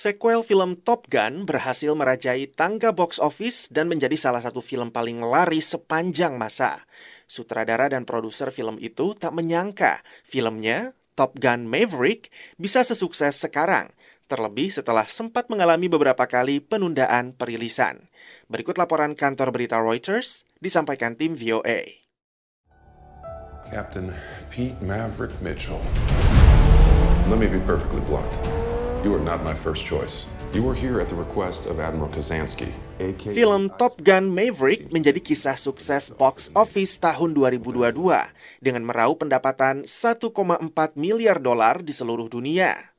Sequel film Top Gun berhasil merajai tangga box office dan menjadi salah satu film paling laris sepanjang masa. Sutradara dan produser film itu tak menyangka filmnya, Top Gun Maverick, bisa sesukses sekarang, terlebih setelah sempat mengalami beberapa kali penundaan perilisan. Berikut laporan kantor berita Reuters disampaikan tim VOA. Captain Pete Maverick Mitchell. Let me be perfectly blunt. You are not my first choice. You were here at the request of Admiral Kazansky. Film Top Gun Maverick menjadi kisah sukses box office tahun 2022 dengan meraup pendapatan 1,4 miliar dolar di seluruh dunia.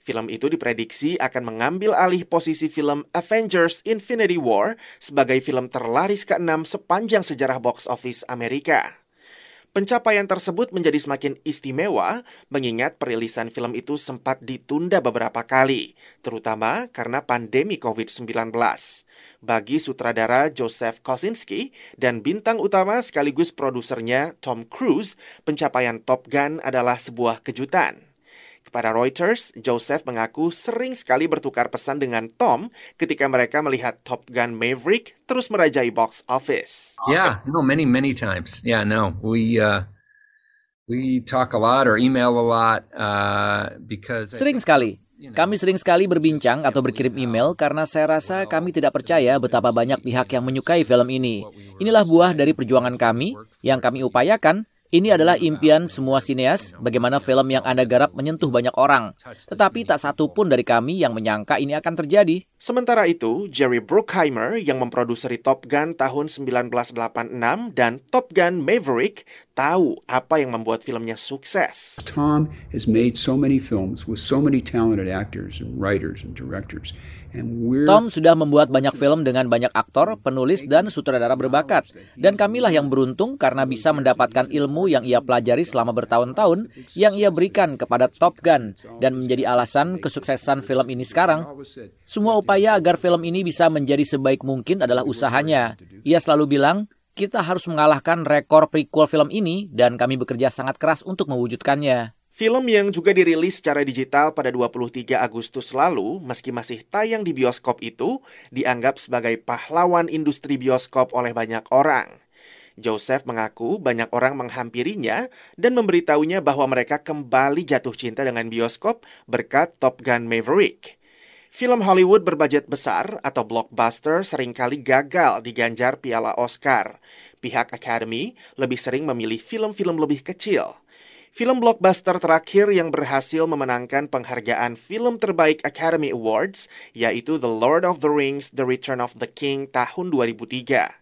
Film itu diprediksi akan mengambil alih posisi film Avengers Infinity War sebagai film terlaris ke-6 sepanjang sejarah box office Amerika. Pencapaian tersebut menjadi semakin istimewa mengingat perilisan film itu sempat ditunda beberapa kali, terutama karena pandemi COVID-19. Bagi sutradara Joseph Kosinski dan bintang utama sekaligus produsernya Tom Cruise, pencapaian Top Gun adalah sebuah kejutan. Kepada Reuters, Joseph mengaku sering sekali bertukar pesan dengan Tom ketika mereka melihat Top Gun Maverick terus merajai box office. Yeah, no, many many times. Yeah, no, we uh, we talk a lot or email a lot uh, because sering sekali. Kami sering sekali berbincang atau berkirim email karena saya rasa kami tidak percaya betapa banyak pihak yang menyukai film ini. Inilah buah dari perjuangan kami yang kami upayakan ini adalah impian semua sineas, bagaimana film yang Anda garap menyentuh banyak orang. Tetapi tak satu pun dari kami yang menyangka ini akan terjadi. Sementara itu, Jerry Bruckheimer yang memproduseri Top Gun tahun 1986 dan Top Gun Maverick tahu apa yang membuat filmnya sukses. Tom has made so many films with so many talented actors and writers and directors. Tom sudah membuat banyak film dengan banyak aktor, penulis, dan sutradara berbakat. Dan kamilah yang beruntung karena bisa mendapatkan ilmu yang ia pelajari selama bertahun-tahun yang ia berikan kepada Top Gun dan menjadi alasan kesuksesan film ini sekarang. Semua upaya agar film ini bisa menjadi sebaik mungkin adalah usahanya. Ia selalu bilang, kita harus mengalahkan rekor prequel film ini dan kami bekerja sangat keras untuk mewujudkannya. Film yang juga dirilis secara digital pada 23 Agustus lalu, meski masih tayang di bioskop itu, dianggap sebagai pahlawan industri bioskop oleh banyak orang. Joseph mengaku banyak orang menghampirinya dan memberitahunya bahwa mereka kembali jatuh cinta dengan bioskop berkat Top Gun Maverick. Film Hollywood berbajet besar atau blockbuster sering kali gagal diganjar piala Oscar. Pihak Academy lebih sering memilih film-film lebih kecil. Film blockbuster terakhir yang berhasil memenangkan penghargaan film terbaik Academy Awards yaitu The Lord of the Rings: The Return of the King tahun 2003.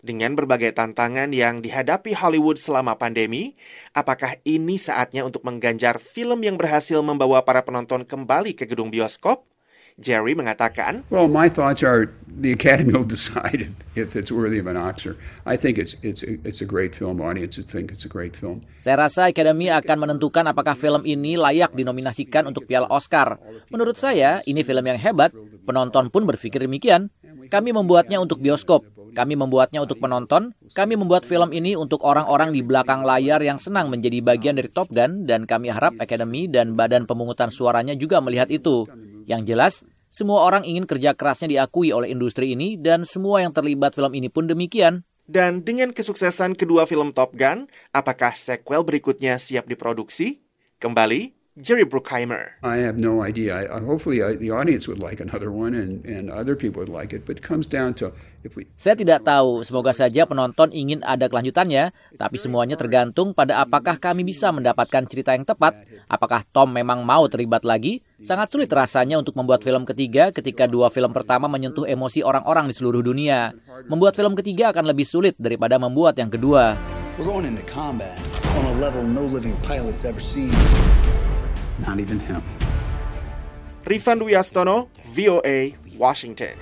Dengan berbagai tantangan yang dihadapi Hollywood selama pandemi, apakah ini saatnya untuk mengganjar film yang berhasil membawa para penonton kembali ke gedung bioskop? Jerry mengatakan, Well, my thoughts are the Academy will decide if it's worthy of an Oscar. I think it's it's it's a great film. Audiences think it's a great film. Saya rasa Academy akan menentukan apakah film ini layak dinominasikan untuk Piala Oscar. Menurut saya, ini film yang hebat. Penonton pun berpikir demikian. Kami membuatnya untuk bioskop. Kami membuatnya untuk penonton. Kami membuat film ini untuk orang-orang di belakang layar yang senang menjadi bagian dari Top Gun dan kami harap Academy dan Badan Pemungutan Suaranya juga melihat itu. Yang jelas, semua orang ingin kerja kerasnya diakui oleh industri ini dan semua yang terlibat film ini pun demikian. Dan dengan kesuksesan kedua film Top Gun, apakah sequel berikutnya siap diproduksi? Kembali Jerry Bruckheimer. I have no idea. I, hopefully I, the audience would like another one and, and other people would like it. But it comes down to if we... Saya tidak tahu. Semoga saja penonton ingin ada kelanjutannya. Tapi semuanya tergantung pada apakah kami bisa mendapatkan cerita yang tepat. Apakah Tom memang mau terlibat lagi? Sangat sulit rasanya untuk membuat film ketiga ketika dua film pertama menyentuh emosi orang-orang di seluruh dunia. Membuat film ketiga akan lebih sulit daripada membuat yang kedua. We're going into combat on a level no living pilot's ever seen. Not even him. Rifan Dwi Astono, VOA, Washington.